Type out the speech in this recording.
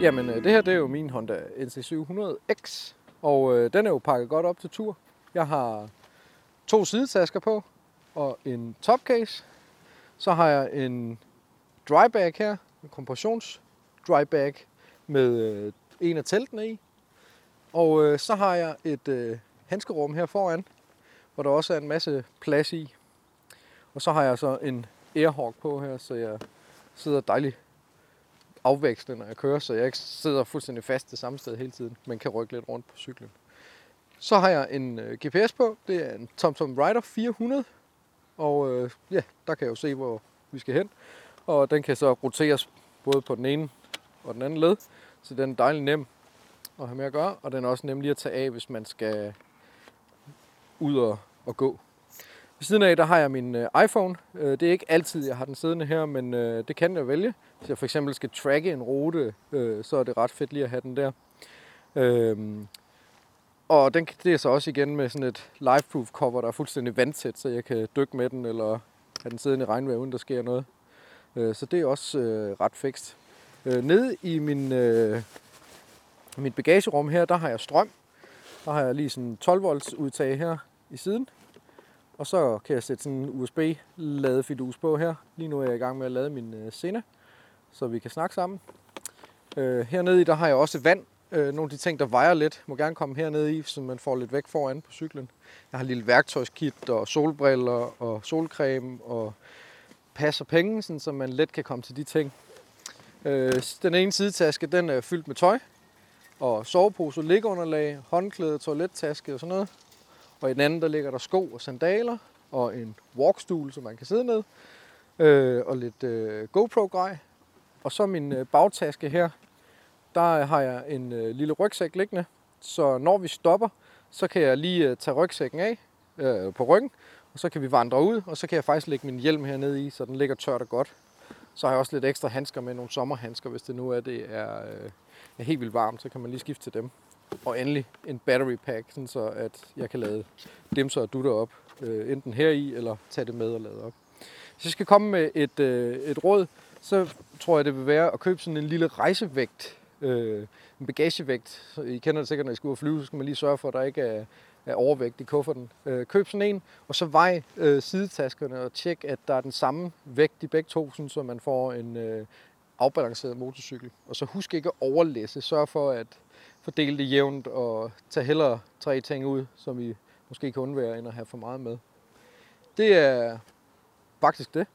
Jamen, øh, det her det er jo min Honda NC700X, og øh, den er jo pakket godt op til tur. Jeg har to sidetasker på, og en topcase. Så har jeg en drybag her, en kompressions drybag med øh, en af teltene i. Og øh, så har jeg et øh, handskerum her foran, hvor der også er en masse plads i. Og så har jeg så en Airhawk på her, så jeg sidder dejligt afveksle, når jeg kører, så jeg ikke sidder fuldstændig fast det samme sted hele tiden, men kan rykke lidt rundt på cyklen. Så har jeg en øh, GPS på, det er en TomTom Rider 400, og øh, ja, der kan jeg jo se, hvor vi skal hen. Og den kan så roteres både på den ene og den anden led, så den er dejlig nem at have med at gøre, og den er også nem lige at tage af, hvis man skal ud og, og gå. Ved siden af, der har jeg min øh, iPhone. Øh, det er ikke altid, jeg har den siddende her, men øh, det kan jeg vælge. Hvis jeg for eksempel skal tracke en rute, øh, så er det ret fedt lige at have den der. Øh, og den, det er så også igen med sådan et liveproof cover, der er fuldstændig vandtæt, så jeg kan dykke med den, eller have den siddende i regnvejr, uden der sker noget. Øh, så det er også øh, ret fikst. Øh, nede i min, øh, mit bagagerum her, der har jeg strøm. Der har jeg lige sådan 12 volts udtag her i siden. Og så kan jeg sætte sådan en USB-ladefidus på her. Lige nu er jeg i gang med at lade min øh, Sena, så vi kan snakke sammen. Øh, hernede i, der har jeg også vand. Øh, nogle af de ting, der vejer lidt, må gerne komme hernede i, så man får lidt væk foran på cyklen. Jeg har en lille værktøjskit og solbriller og solcreme og pas og penge, sådan, så man let kan komme til de ting. Øh, den ene sidetaske, den er fyldt med tøj og sovepose, liggeunderlag, håndklæde, toilettaske og sådan noget. Og i den anden, der ligger der sko og sandaler og en walkstool, som man kan sidde ned. Øh, og lidt øh, GoPro-grej. Og så min øh, bagtaske her, der øh, har jeg en øh, lille rygsæk liggende. Så når vi stopper, så kan jeg lige øh, tage rygsækken af øh, på ryggen, og så kan vi vandre ud, og så kan jeg faktisk lægge min hjelm hernede i, så den ligger tørt og godt. Så har jeg også lidt ekstra handsker med, nogle sommerhandsker, hvis det nu er, det er, øh, er helt vildt varmt, så kan man lige skifte til dem. Og endelig en battery pack, sådan så at jeg kan lade dem så dutter op, øh, enten her i eller tage det med og lade op. Hvis jeg skal komme med et, øh, et råd, så tror jeg, det vil være at købe sådan en lille rejsevægt, øh, en bagagevægt. I kender det sikkert, når I skal ud og flyve, så skal man lige sørge for, at der ikke er, er overvægt i kufferten. Øh, køb sådan en, og så vej øh, sidetaskerne og tjek, at der er den samme vægt i begge to, sådan, så man får en øh, afbalanceret motorcykel. Og så husk ikke at overlæse. Sørg for at fordele det jævnt og tage hellere tre ting ud, som vi måske kan undvære, end at have for meget med. Det er faktisk det.